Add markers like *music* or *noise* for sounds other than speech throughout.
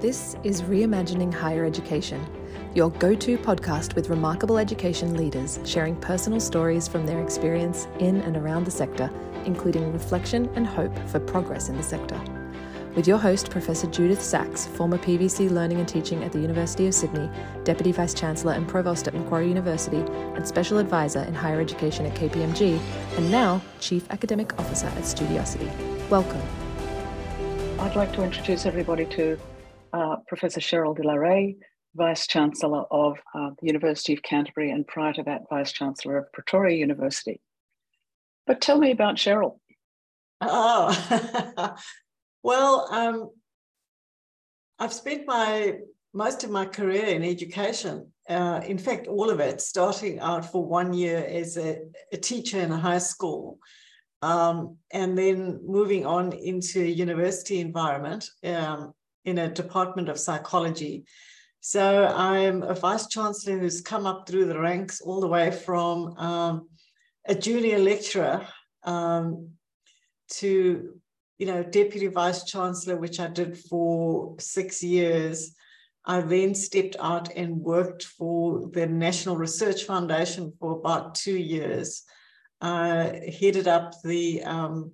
This is Reimagining Higher Education, your go to podcast with remarkable education leaders sharing personal stories from their experience in and around the sector, including reflection and hope for progress in the sector. With your host, Professor Judyth Sachs, former PVC Learning and Teaching at the University of Sydney, Deputy Vice Chancellor and Provost at Macquarie University, and Special Advisor in Higher Education at KPMG, and now Chief Academic Officer at Studiosity. Welcome. I'd like to introduce everybody to uh, Professor Cheryl de la Rey, Vice Chancellor of uh, the University of Canterbury, and prior to that, Vice Chancellor of Pretoria University. But tell me about Cheryl. Oh, *laughs* well, um, I've spent my most of my career in education. Uh, in fact, all of it, starting out for one year as a, a teacher in a high school, um, and then moving on into university environment. Um, in a department of psychology. So I'm a vice chancellor who's come up through the ranks all the way from um, a junior lecturer um, to, you know, deputy vice chancellor, which I did for six years. I then stepped out and worked for the National Research Foundation for about two years. I headed up the um,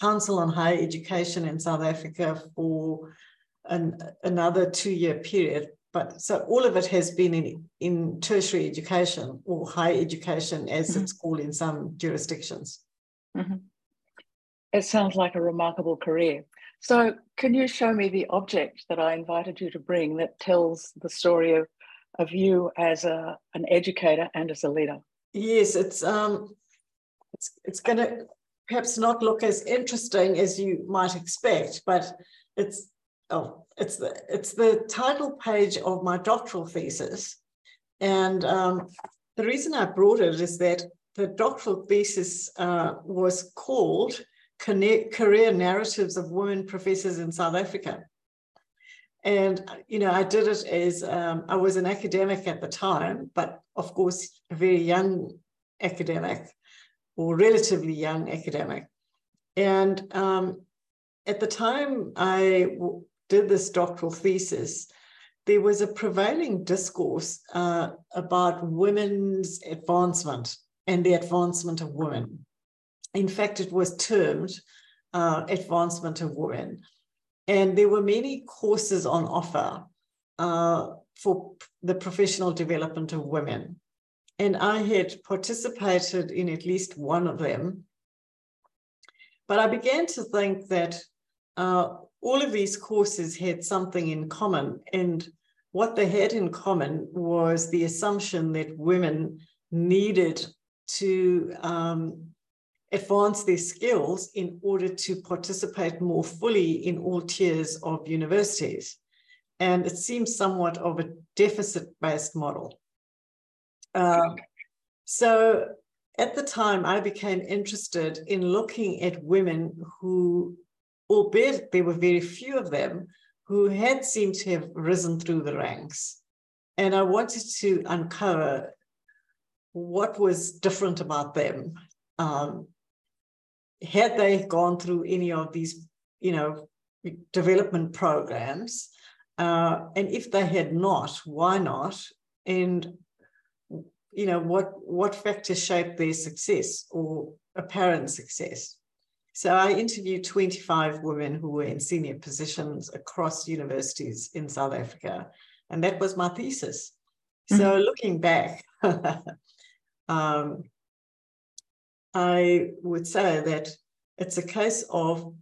Council on Higher Education in South Africa for an, another two year period. But so all of it has been in, in tertiary education or higher education, as mm-hmm. it's called in some jurisdictions. Mm-hmm. It sounds like a remarkable career. So, can you show me the object that I invited you to bring that tells the story of, of you as a, an educator and as a leader? Yes, it's um, it's it's going to perhaps not look as interesting as you might expect, but it's oh, it's the it's the title page of my doctoral thesis, and um, the reason I brought it is that the doctoral thesis uh, was called "Career Narratives of Women Professors in South Africa." And you know, I did it as um, I was an academic at the time, but of course, a very young academic or relatively young academic. And um, at the time I did this doctoral thesis, there was a prevailing discourse uh, about women's advancement and the advancement of women. In fact, it was termed uh, advancement of women. And there were many courses on offer uh, for the professional development of women. And I had participated in at least one of them. But I began to think that uh, all of these courses had something in common. And what they had in common was the assumption that women needed to um, advance their skills in order to participate more fully in all tiers of universities. And it seems somewhat of a deficit based model. Uh, so at the time, I became interested in looking at women who albeit there were very few of them who had seemed to have risen through the ranks. And I wanted to uncover what was different about them. Um, had they gone through any of these, you know, development programs? Uh, and if they had not, why not? And you know, what what factors shaped their success or apparent success? So I interviewed 25 women who were in senior positions across universities in South Africa. And that was my thesis. Mm-hmm. So looking back, *laughs* um, I would say that it's a case of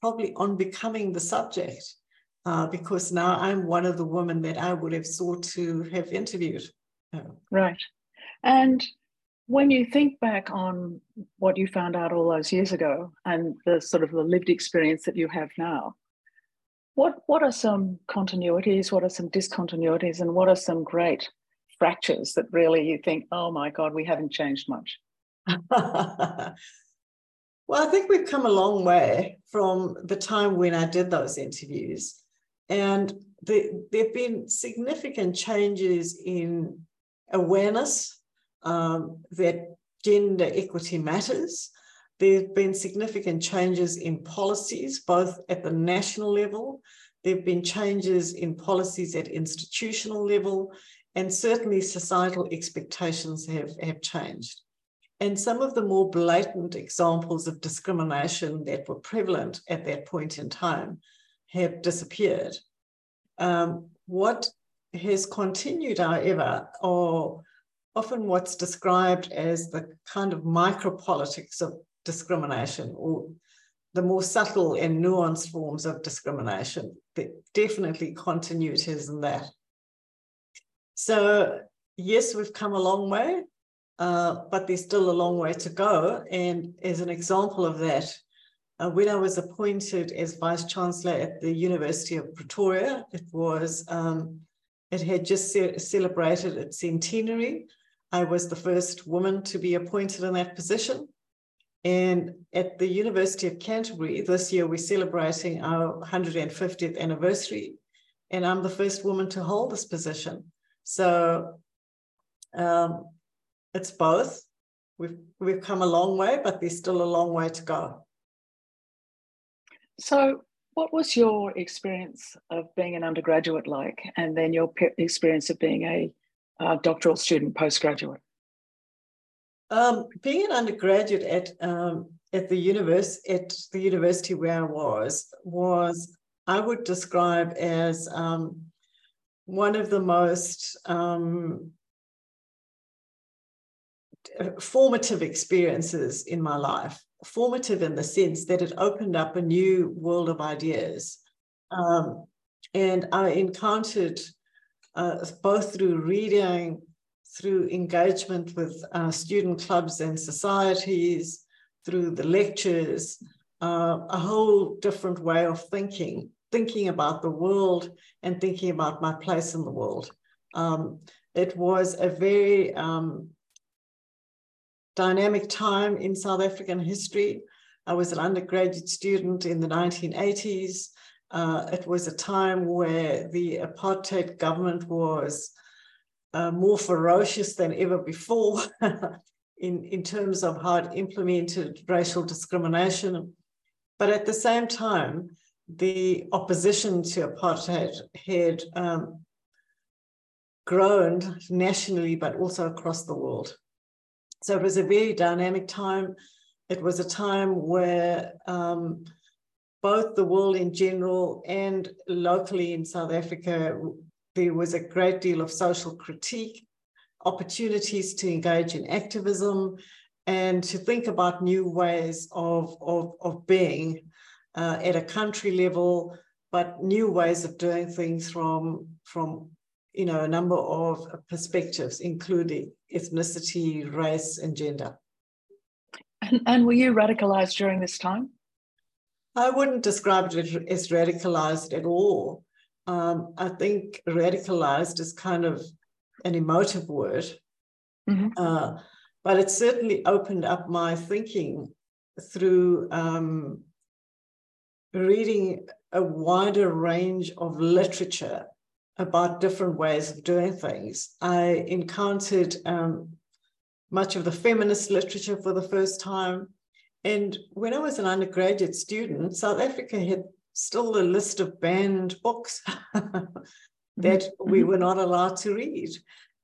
probably on becoming the subject, uh, because now I'm one of the women that I would have sought to have interviewed. Right. And when you think back on what you found out all those years ago and the sort of the lived experience that you have now, what what are some continuities, what are some discontinuities, and what are some great fractures that really you think, oh my God, we haven't changed much? *laughs* well, I think we've come a long way from the time when I did those interviews. And the, there have been significant changes in awareness um, that gender equity matters, There have been significant changes in policies, both at the national level. There have been changes in policies at institutional level, and certainly societal expectations have, have changed. And some of the more blatant examples of discrimination that were prevalent at that point in time have disappeared. Um, what has continued, however, are often what's described as the kind of micropolitics of discrimination or the more subtle and nuanced forms of discrimination. But definitely continuities in that. So, yes, we've come a long way, uh, but there's still a long way to go. And as an example of that, uh, when I was appointed as Vice Chancellor at the University of Pretoria, it was um, it had just ce- celebrated its centenary. I was the first woman to be appointed in that position. And at the University of Canterbury, this year we're celebrating our 150th anniversary. And I'm the first woman to hold this position. So um, it's both. We've, we've come a long way, but there's still a long way to go. So, what was your experience of being an undergraduate like, and then your experience of being a uh, doctoral student postgraduate? Um, being an undergraduate at um, at the universe at the university where I was was I would describe as um, one of the most um, formative experiences in my life. Formative in the sense that it opened up a new world of ideas. Um, and I encountered uh, both through reading, through engagement with uh, student clubs and societies, through the lectures, uh, a whole different way of thinking, thinking about the world and thinking about my place in the world. Um, it was a very um, dynamic time in South African history. I was an undergraduate student in the 1980s. Uh, it was a time where the apartheid government was uh, more ferocious than ever before *laughs* in, in terms of how it implemented racial discrimination. But at the same time, the opposition to apartheid had um, grown nationally, but also across the world. So it was a very dynamic time. It was a time where um, both the world in general and locally in South Africa, there was a great deal of social critique, opportunities to engage in activism, and to think about new ways of, of, of being uh, at a country level, but new ways of doing things from, from you know, a number of perspectives, including ethnicity, race, and gender. And, and were you radicalized during this time? I wouldn't describe it as radicalized at all. Um, I think radicalized is kind of an emotive word, mm-hmm. uh, but it certainly opened up my thinking through um, reading a wider range of literature about different ways of doing things. I encountered um, much of the feminist literature for the first time. And when I was an undergraduate student, South Africa had still a list of banned books *laughs* that mm-hmm. we were not allowed to read.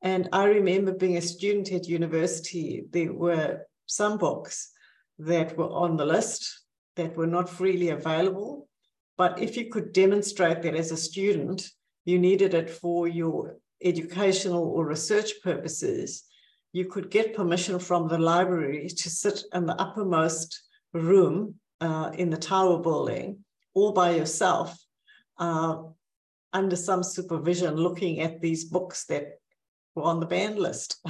And I remember being a student at university, there were some books that were on the list that were not freely available. But if you could demonstrate that as a student, you needed it for your educational or research purposes, you could get permission from the library to sit in the uppermost room uh, in the tower building all by yourself uh, under some supervision looking at these books that were on the banned list. *laughs*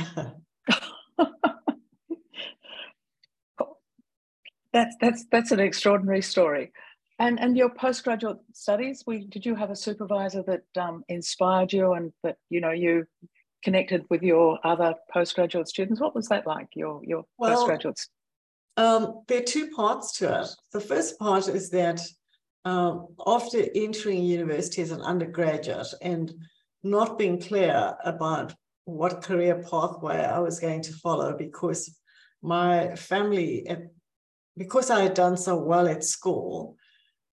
that's that's that's an extraordinary story. And and your postgraduate studies, we did you have a supervisor that um, inspired you and that you know you connected with your other postgraduate students? What was that like? Your your well, postgraduates? Um, there are two parts to it. The first part is that um, after entering university as an undergraduate and not being clear about what career pathway I was going to follow because my family because I had done so well at school,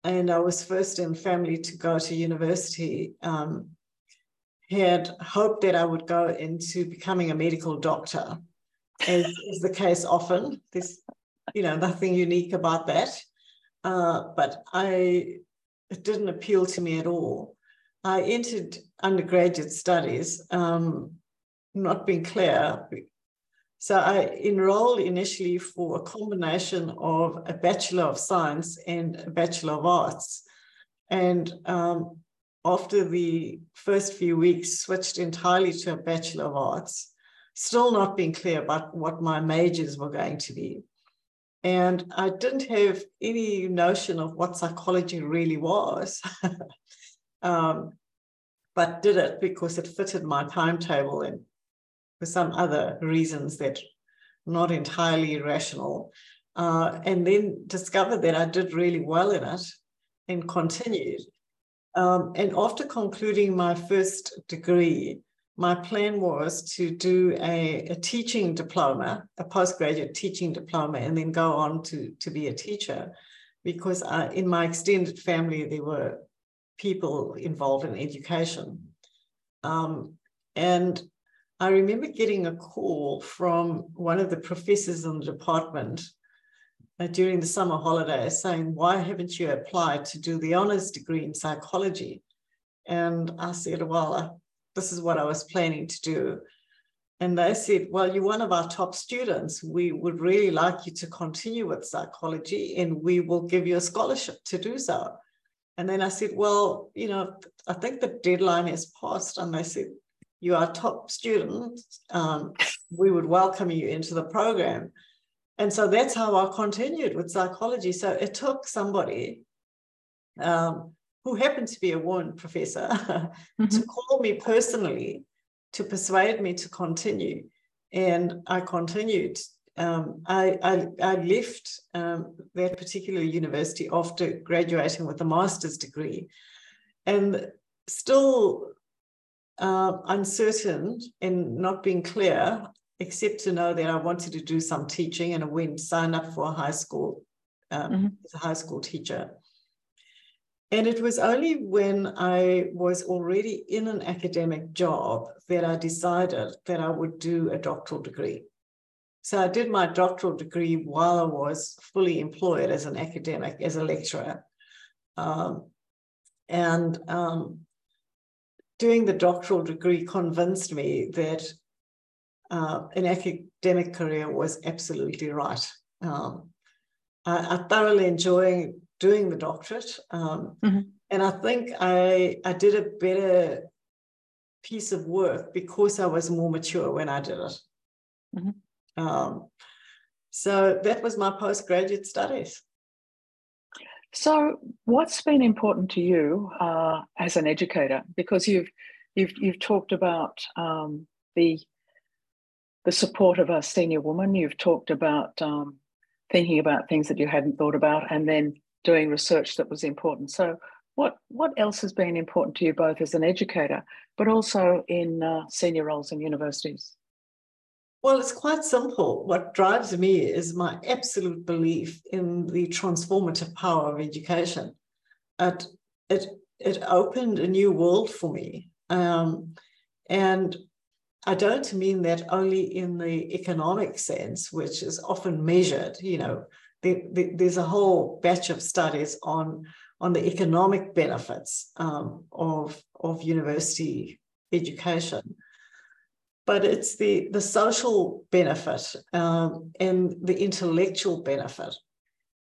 and I was first in family to go to university, um, had hoped that I would go into becoming a medical doctor, as is the case often. There's, you know, nothing unique about that. Uh, but I, it didn't appeal to me at all. I entered undergraduate studies, um, not being clear. So I enrolled initially for a combination of a Bachelor of Science and a Bachelor of Arts. And um, after the first few weeks, switched entirely to a Bachelor of Arts, still not being clear about what my majors were going to be. And I didn't have any notion of what psychology really was, *laughs* um, but did it because it fitted my timetable and for some other reasons that not entirely rational. Uh, and then discovered that I did really well in it and continued. Um, and after concluding my first degree, my plan was to do a, a, teaching diploma, a postgraduate teaching diploma, and then go on to, to be a teacher. Because I, in my extended family, there were people involved in education. Um, and I remember getting a call from one of the professors in the department during the summer holidays saying, Why haven't you applied to do the honors degree in psychology? And I said, Well, this is what I was planning to do. And they said, Well, you're one of our top students. We would really like you to continue with psychology and we will give you a scholarship to do so. And then I said, Well, you know, I think the deadline is passed. And they said, You are top student. Um, we would welcome you into the program. And so that's how I continued with psychology. So it took somebody um, who happened to be a woman professor, *laughs* mm-hmm. to call me personally to persuade me to continue. And I continued. Um, I, I, I, left um, that particular university after graduating with a master's degree and still uh, uncertain and not being clear, except to know that I wanted to do some teaching and I went sign up for a high school um, mm-hmm. as a high school teacher. And it was only when I was already in an academic job that I decided that I would do a doctoral degree. So I did my doctoral degree while I was fully employed as an academic, as a lecturer. Um, and um, doing the doctoral degree convinced me that uh, an academic career was absolutely right. Um, I, I, thoroughly enjoy doing the doctorate. Um, mm-hmm. And I think I, I did a better piece of work because I was more mature when I did it. Mm-hmm. Um, so that was my postgraduate studies. So, what's been important to you uh, as an educator? Because you've you've you've talked about um, the the support of a senior woman. You've talked about um, thinking about things that you hadn't thought about, and then doing research that was important. So, what what else has been important to you both as an educator, but also in uh, senior roles in universities? Well, it's quite simple. What drives me is my absolute belief in the transformative power of education. It it it opened a new world for me, um, and I don't mean that only in the economic sense, which is often measured. You know, the, the, there's a whole batch of studies on on the economic benefits um, of of university education, but it's the the social benefit um, and the intellectual benefit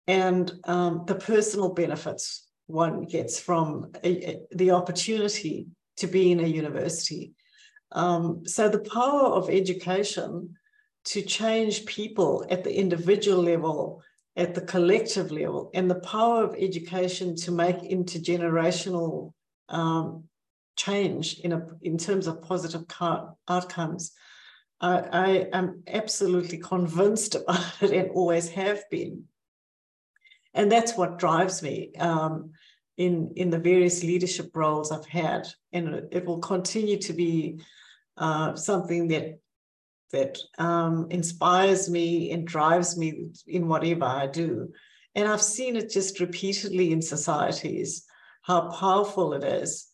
and um, the personal benefits one gets from a, a, the opportunity to be in a university. Um, so the power of education to change people at the individual level at the collective level and the power of education to make intergenerational um, change in, a, in terms of positive outcomes. I, I am absolutely convinced *laughs* about it and always have been. And that's what drives me um, in, in the various leadership roles I've had. And it will continue to be uh, something that that um, inspires me and drives me in whatever I do. And I've seen it just repeatedly in societies how powerful it is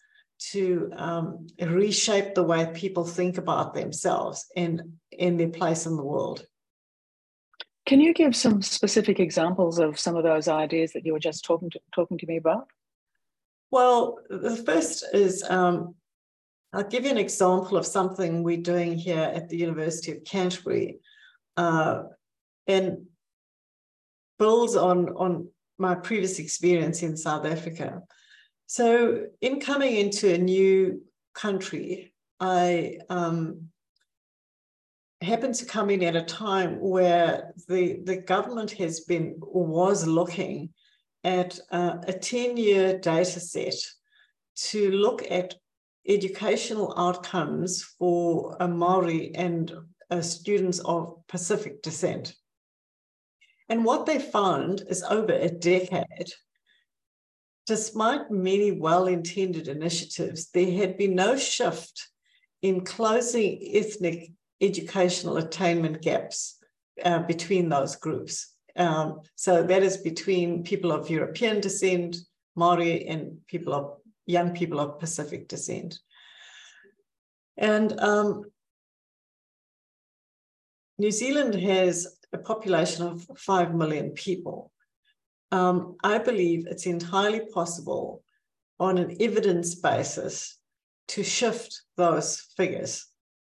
to um, reshape the way people think about themselves and in their place in the world. Can you give some specific examples of some of those ideas that you were just talking to talking to me about? Well, the first is um, I'll give you an example of something we're doing here at the University of Canterbury, uh, and builds on on my previous experience in South Africa. So, in coming into a new country, I um, happened to come in at a time where the, the government has been or was looking at uh, a 10 year data set to look at educational outcomes for Maori and students of Pacific descent. And what they found is over a decade, Despite many well intended initiatives, there had been no shift in closing ethnic educational attainment gaps uh, between those groups. Um, so that is between people of European descent, Maori, and people of young people of Pacific descent. And um, New Zealand has a population of 5 million people um, I believe it's entirely possible on an evidence basis to shift those figures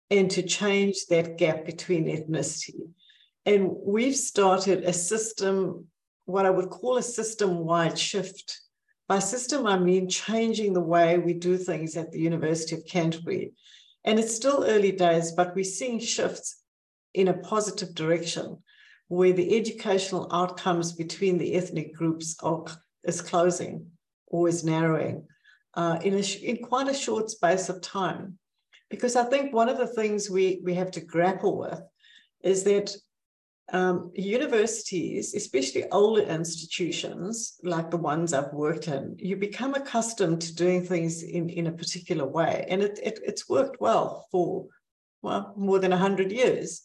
and to change that gap between ethnicity. And we've started a system, what I would call a system wide shift. By system, I mean changing the way we do things at the University of Canterbury. And it's still early days, but we're seeing shifts in a positive direction where the educational outcomes between the ethnic groups are, is closing or is narrowing uh, in, a, in quite a short space of time. Because I think one of the things we, we have to grapple with is that um, universities, especially older institutions like the ones I've worked in, you become accustomed to doing things in, in a particular way. And it, it, it's worked well for well, more than 100 years.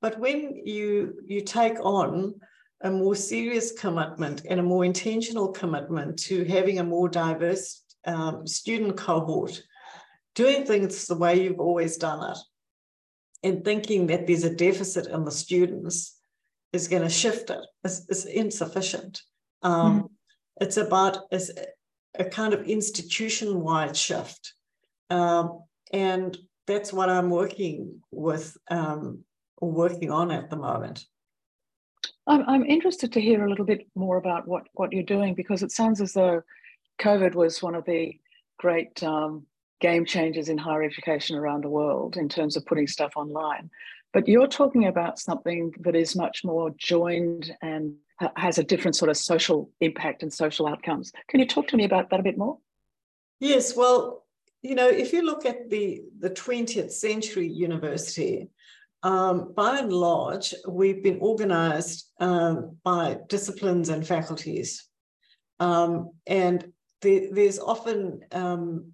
But when you, you take on a more serious commitment and a more intentional commitment to having a more diverse um, student cohort, doing things the way you've always done it, and thinking that there's a deficit in the students is going to shift it. it is, is insufficient. Um, mm. It's about it's a kind of institution wide shift. Um, and that's what I'm working with um, working on at the moment. I'm, I'm interested to hear a little bit more about what, what you're doing because it sounds as though COVID was one of the great um, game changers in higher education around the world in terms of putting stuff online. But you're talking about something that is much more joined and has a different sort of social impact and social outcomes. Can you talk to me about that a bit more? Yes, well, you know, if you look at the, the 20th century university, um, by and large, we've been organized um, by disciplines and faculties. Um, and the, there's often um,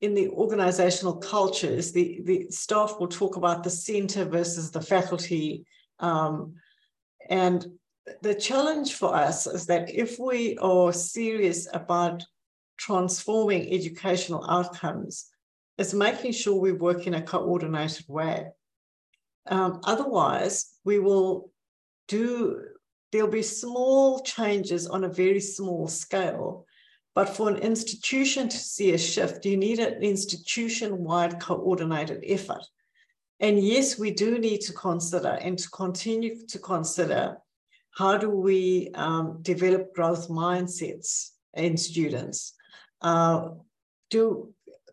in the organizational cultures, the, the staff will talk about the center versus the faculty. Um, and the challenge for us is that if we are serious about transforming educational outcomes, is making sure we work in a coordinated way. Um, otherwise, we will do, there'll be small changes on a very small scale. But for an institution to see a shift, you need an institution wide coordinated effort. And yes, we do need to consider and to continue to consider how do we um, develop growth mindsets in students? Uh, do,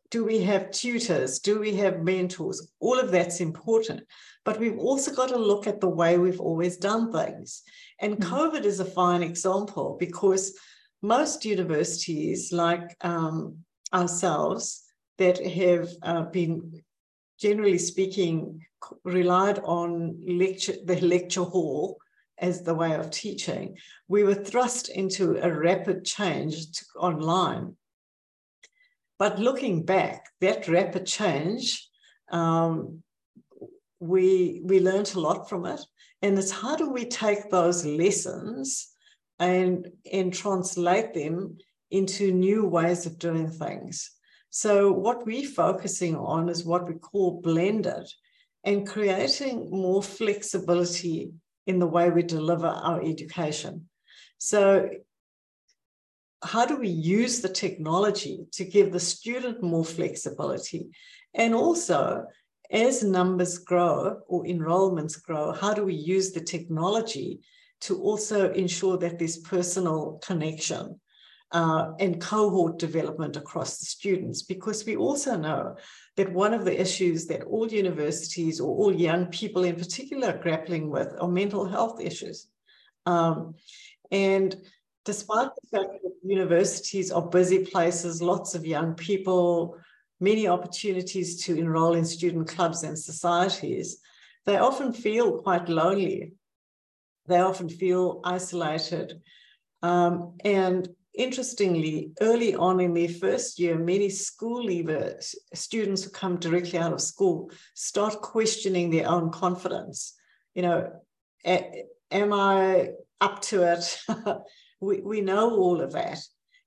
do we have tutors? Do we have mentors? All of that's important. But we've also got to look at the way we've always done things. And mm-hmm. COVID is a fine example because most universities, like um, ourselves, that have uh, been generally speaking relied on lecture the lecture hall as the way of teaching we were thrust into a rapid change to online. But looking back that rapid change um, we we learned a lot from it. And it's how do we take those lessons and and translate them into new ways of doing things. So what we're focusing on is what we call blended and creating more flexibility in the way we deliver our education. So how do we use the technology to give the student more flexibility? And also as numbers grow or enrollments grow, how do we use the technology to also ensure that there's personal connection uh, and cohort development across the students? Because we also know that one of the issues that all universities or all young people in particular are grappling with are mental health issues. Um, and despite the fact that universities are busy places, lots of young people, many opportunities to enroll in student clubs and societies, they often feel quite lonely. They often feel isolated. Um, and interestingly, early on in their first year, many school leavers, students who come directly out of school, start questioning their own confidence. You know, am I up to it? *laughs* we, we know all of that.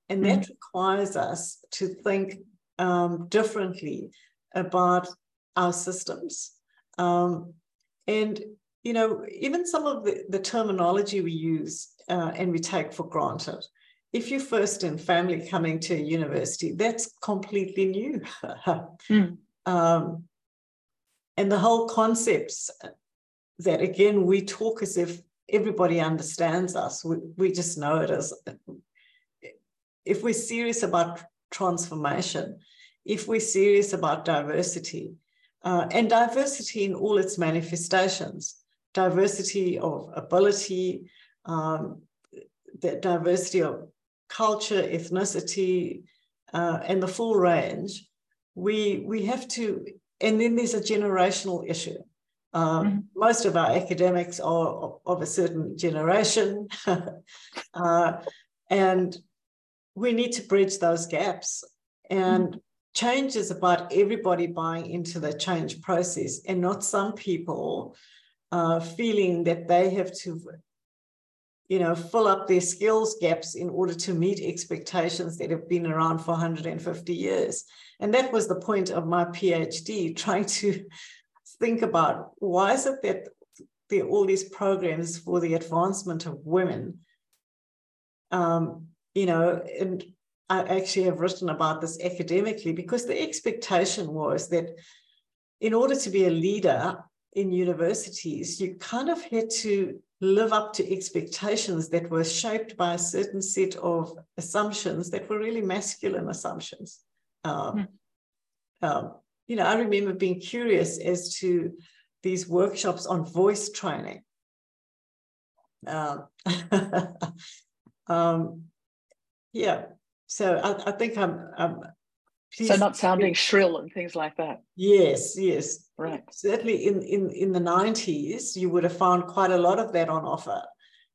And that mm. requires us to think um, differently about our systems. Um, and, you know, even some of the, the terminology we use uh, and we take for granted. If you're first in family coming to a university, that's completely new. *laughs* mm. um, and the whole concepts that, again, we talk as if everybody understands us. We, we just know it as if we're serious about transformation, if we're serious about diversity, uh, and diversity in all its manifestations, diversity of ability, um, the diversity of culture, ethnicity, uh, and the full range, we, we have to, and then there's a generational issue. Um, mm-hmm. Most of our academics are of a certain generation, *laughs* uh, and we need to bridge those gaps. And mm-hmm. change is about everybody buying into the change process and not some people uh, feeling that they have to you know, fill up their skills gaps in order to meet expectations that have been around for 150 years. And that was the point of my PhD, *laughs* trying to think about why is it that there are all these programs for the advancement of women um, you know, and I actually have written about this academically because the expectation was that in order to be a leader in universities, you kind of had to live up to expectations that were shaped by a certain set of assumptions that were really masculine assumptions. Um, mm. um, you know, I remember being curious as to these workshops on voice training. Um, *laughs* um yeah. So I, I think I'm, I'm so not sounding shrill and things like that. Yes, yes. Right. Certainly in, in, in the 90s, you would have found quite a lot of that on offer.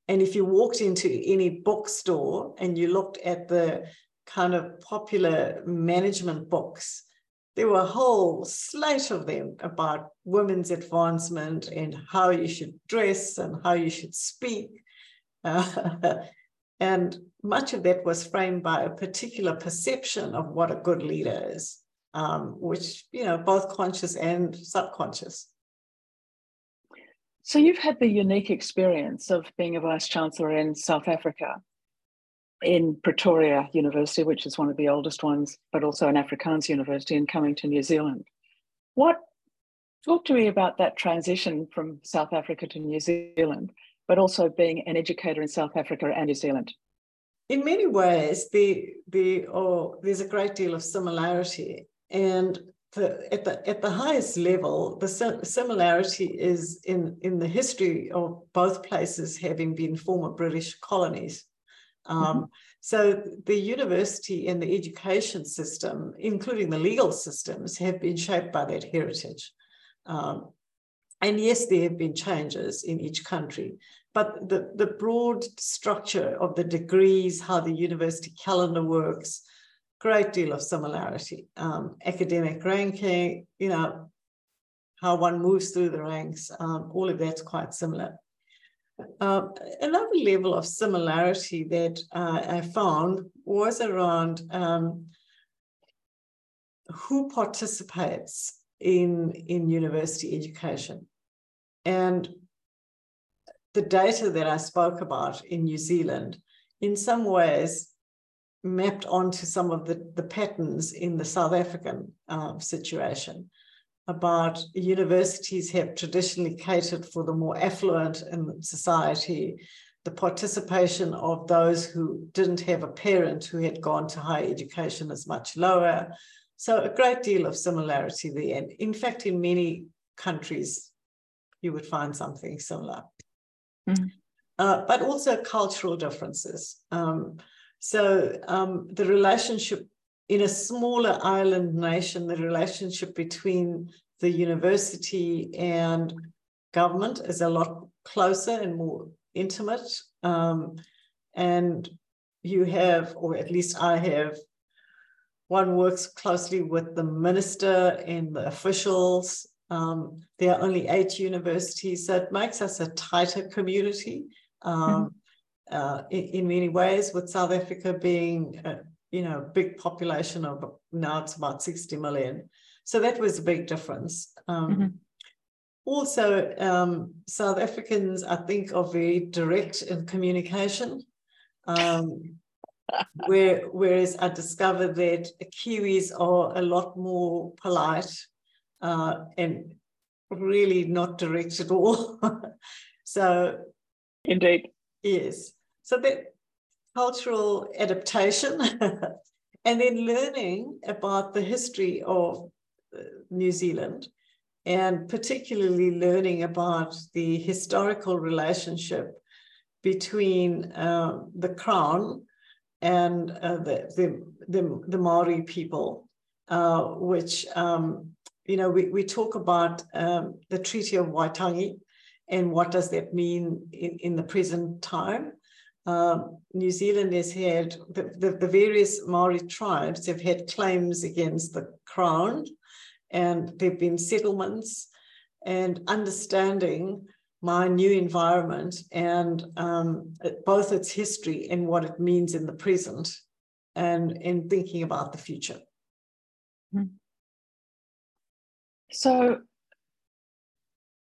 And if you walked into any bookstore and you looked at the kind of popular management books, there were a whole slate of them about women's advancement and how you should dress and how you should speak. *laughs* Uh, And much of that was framed by a particular perception of what a good leader is, um, which, you know, both conscious and subconscious. So you've had the unique experience of being a vice chancellor in South Africa, in Pretoria University, which is one of the oldest ones, but also an Afrikaans university, and coming to New Zealand. What talk to me about that transition from South Africa to New Zealand but also being an educator in South Africa and New Zealand? In many ways, the, the, oh, there's a great deal of similarity. And the, at, the, at the highest level, the similarity is in, in the history of both places having been former British colonies. Um, mm-hmm. So the university and the education system, including the legal systems, have been shaped by that heritage. Um, and yes, there have been changes in each country, but the, the broad structure of the degrees, how the university calendar works, great deal of similarity. Um, academic ranking, you know, how one moves through the ranks, um, all of that's quite similar. Uh, another level of similarity that uh, I found was around um, who participates in, in university education. And the data that I spoke about in New Zealand, in some ways, mapped onto some of the, the patterns in the South African uh, situation about universities have traditionally catered for the more affluent in society, the participation of those who didn't have a parent who had gone to higher education is much lower. So a great deal of similarity there. And in fact, in many countries, you would find something similar. Mm-hmm. Uh, but also cultural differences. Um, so um, the relationship in a smaller island nation, the relationship between the university and government is a lot closer and more intimate. Um, and you have, or at least I have, one works closely with the minister and the officials. Um, there are only eight universities, so it makes us a tighter community. Um, mm-hmm uh, in, in, many ways, with South Africa being, a, you know, a big population of now it's about 60 million. So that was a big difference. Um, mm-hmm. Also, um, South Africans, I think, are very direct in communication. Um, *laughs* where, whereas I discovered that Kiwis are a lot more polite uh, and really not direct at all. *laughs* so, indeed, yes. So that cultural adaptation *laughs* and then learning about the history of uh, New Zealand and particularly learning about the historical relationship between uh, the crown and uh, the, the, the, the, Maori people, uh, which, um, you know, we, we talk about um, the Treaty of Waitangi and what does that mean in, in the present time. Um, New Zealand has had the, the, the, various Maori tribes have had claims against the crown, and there have been settlements and understanding my new environment and um, both its history and what it means in the present, and in thinking about the future. Hmm. So,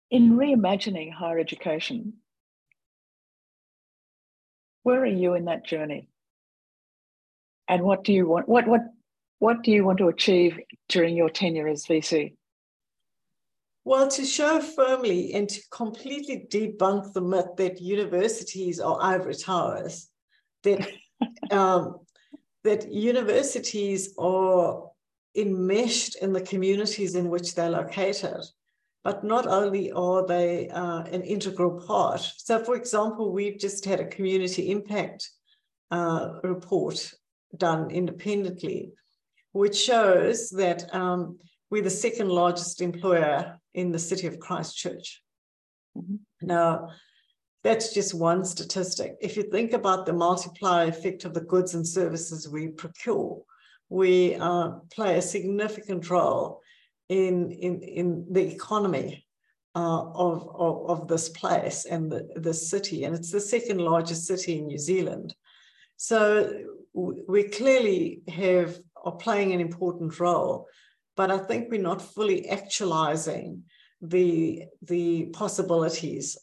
in reimagining higher education, where are you in that journey? And what do you want? What what what do you want to achieve during your tenure as VC? Well, to show firmly and to completely debunk the myth that universities are ivory towers, that *laughs* um, that universities are enmeshed in the communities in which they're located, but not only are they uh, an integral part. So, for example, we've just had a community impact uh, report done independently, which shows that um, we're the second largest employer in the city of Christchurch. Mm-hmm. Now, that's just one statistic. If you think about the multiplier effect of the goods and services we procure, we uh, play a significant role in, in, in the economy uh, of, of, of, this place and the, the city. And it's the second largest city in New Zealand. So we clearly have are playing an important role, but I think we're not fully actualizing the, the possibilities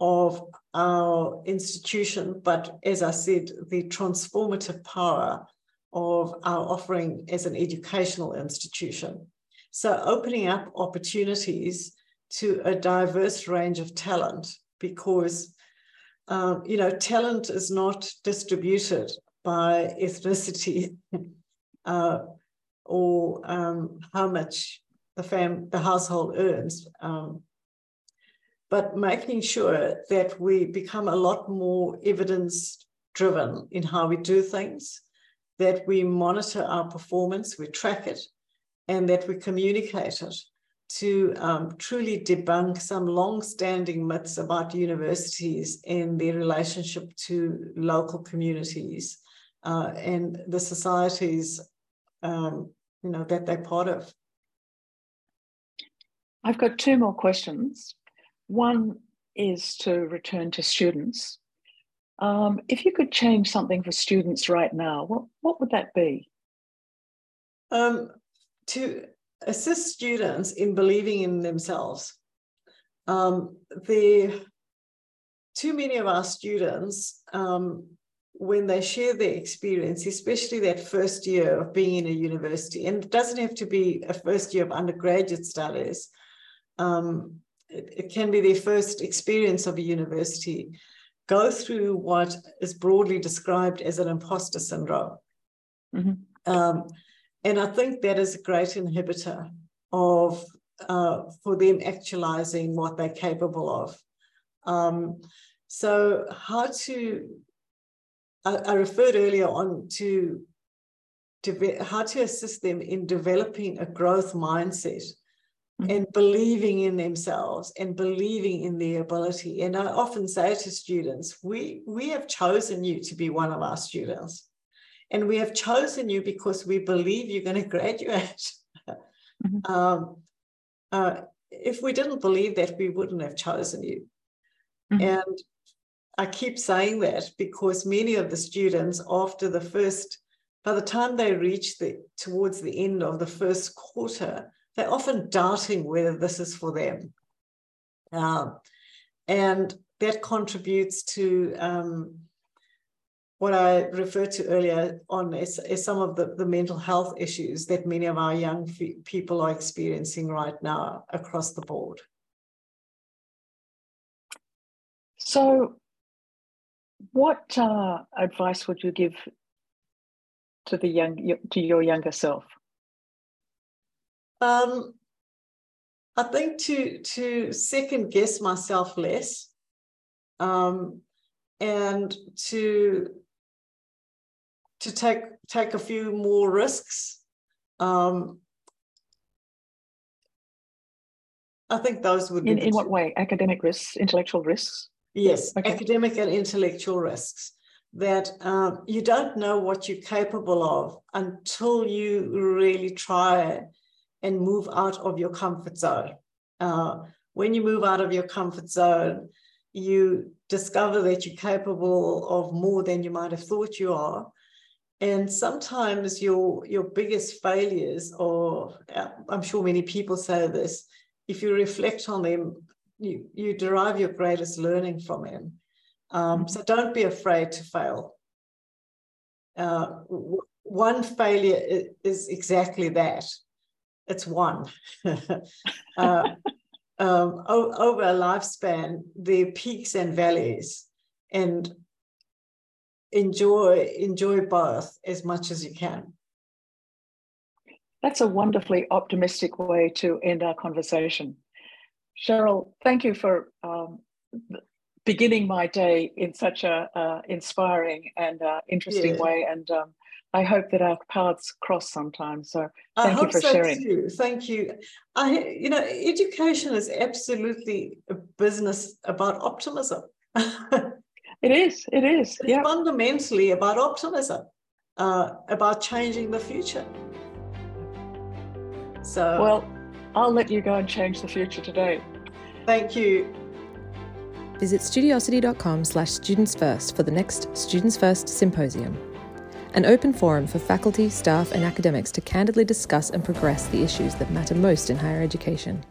of our institution, but as I said, the transformative power of our offering as an educational institution. So opening up opportunities to a diverse range of talent because um, you know talent is not distributed by ethnicity *laughs* uh, or um, how much the fam the household earns um, but making sure that we become a lot more evidence driven in how we do things that we monitor our performance we track it and that we communicate it to um, truly debunk some long-standing myths about universities and their relationship to local communities uh, and the societies um, you know that they're part of. I've got two more questions. One is to return to students. Um, if you could change something for students right now, what, what would that be? Um, to assist students in believing in themselves. Um, the too many of our students, um, when they share their experience, especially that first year of being in a university, and it doesn't have to be a first year of undergraduate studies, um, it, it, can be their first experience of a university, go through what is broadly described as an imposter syndrome. Mm-hmm. Um, and I think that is a great inhibitor of uh, for them actualizing what they're capable of. Um, so how to I, I referred earlier on to, to how to assist them in developing a growth mindset mm-hmm. and believing in themselves and believing in their ability. And I often say to students, we, we have chosen you to be one of our students. And we have chosen you because we believe you're going *laughs* to graduate. Mm-hmm. um, uh, if we didn't believe that, we wouldn't have chosen you. Mm-hmm. And I keep saying that because many of the students, after the first, by the time they reach the towards the end of the first quarter, they're often doubting whether this is for them. Um, and that contributes to um, what I referred to earlier on as, as some of the, the mental health issues that many of our young f- people are experiencing right now across the board. So, what uh, advice would you give to the young to your younger self? Um, I think to to second guess myself less, um, and to to take take a few more risks. Um, I think those would in, in what way? Academic risks, intellectual risks. Yes, okay. academic and intellectual risks. That um, you don't know what you're capable of until you really try and move out of your comfort zone. Uh, when you move out of your comfort zone, you discover that you're capable of more than you might have thought you are. And sometimes your your biggest failures, or uh, I'm sure many people say this, if you reflect on them, you, you derive your greatest learning from them. Um, so don't be afraid to fail. Uh, one failure is, exactly that. It's one. *laughs* uh, um, over a lifespan, are peaks and valleys, and enjoy enjoy both as much as you can. That's a wonderfully optimistic way to end our conversation. Cheryl, thank you for um, beginning my day in such a uh, inspiring and uh, interesting yeah. way. And um, I hope that our paths cross sometime. So thank you for so sharing. Too. Thank you. I, you know, education is absolutely a business about optimism. *laughs* it is. It is. It's yeah. fundamentally about optimism, uh, about changing the future. So well I'll let you go and change the future today. Thank you. Visit studiosity.com slash students first for the next Students First Symposium, an open forum for faculty, staff, and academics to candidly discuss and progress the issues that matter most in higher education.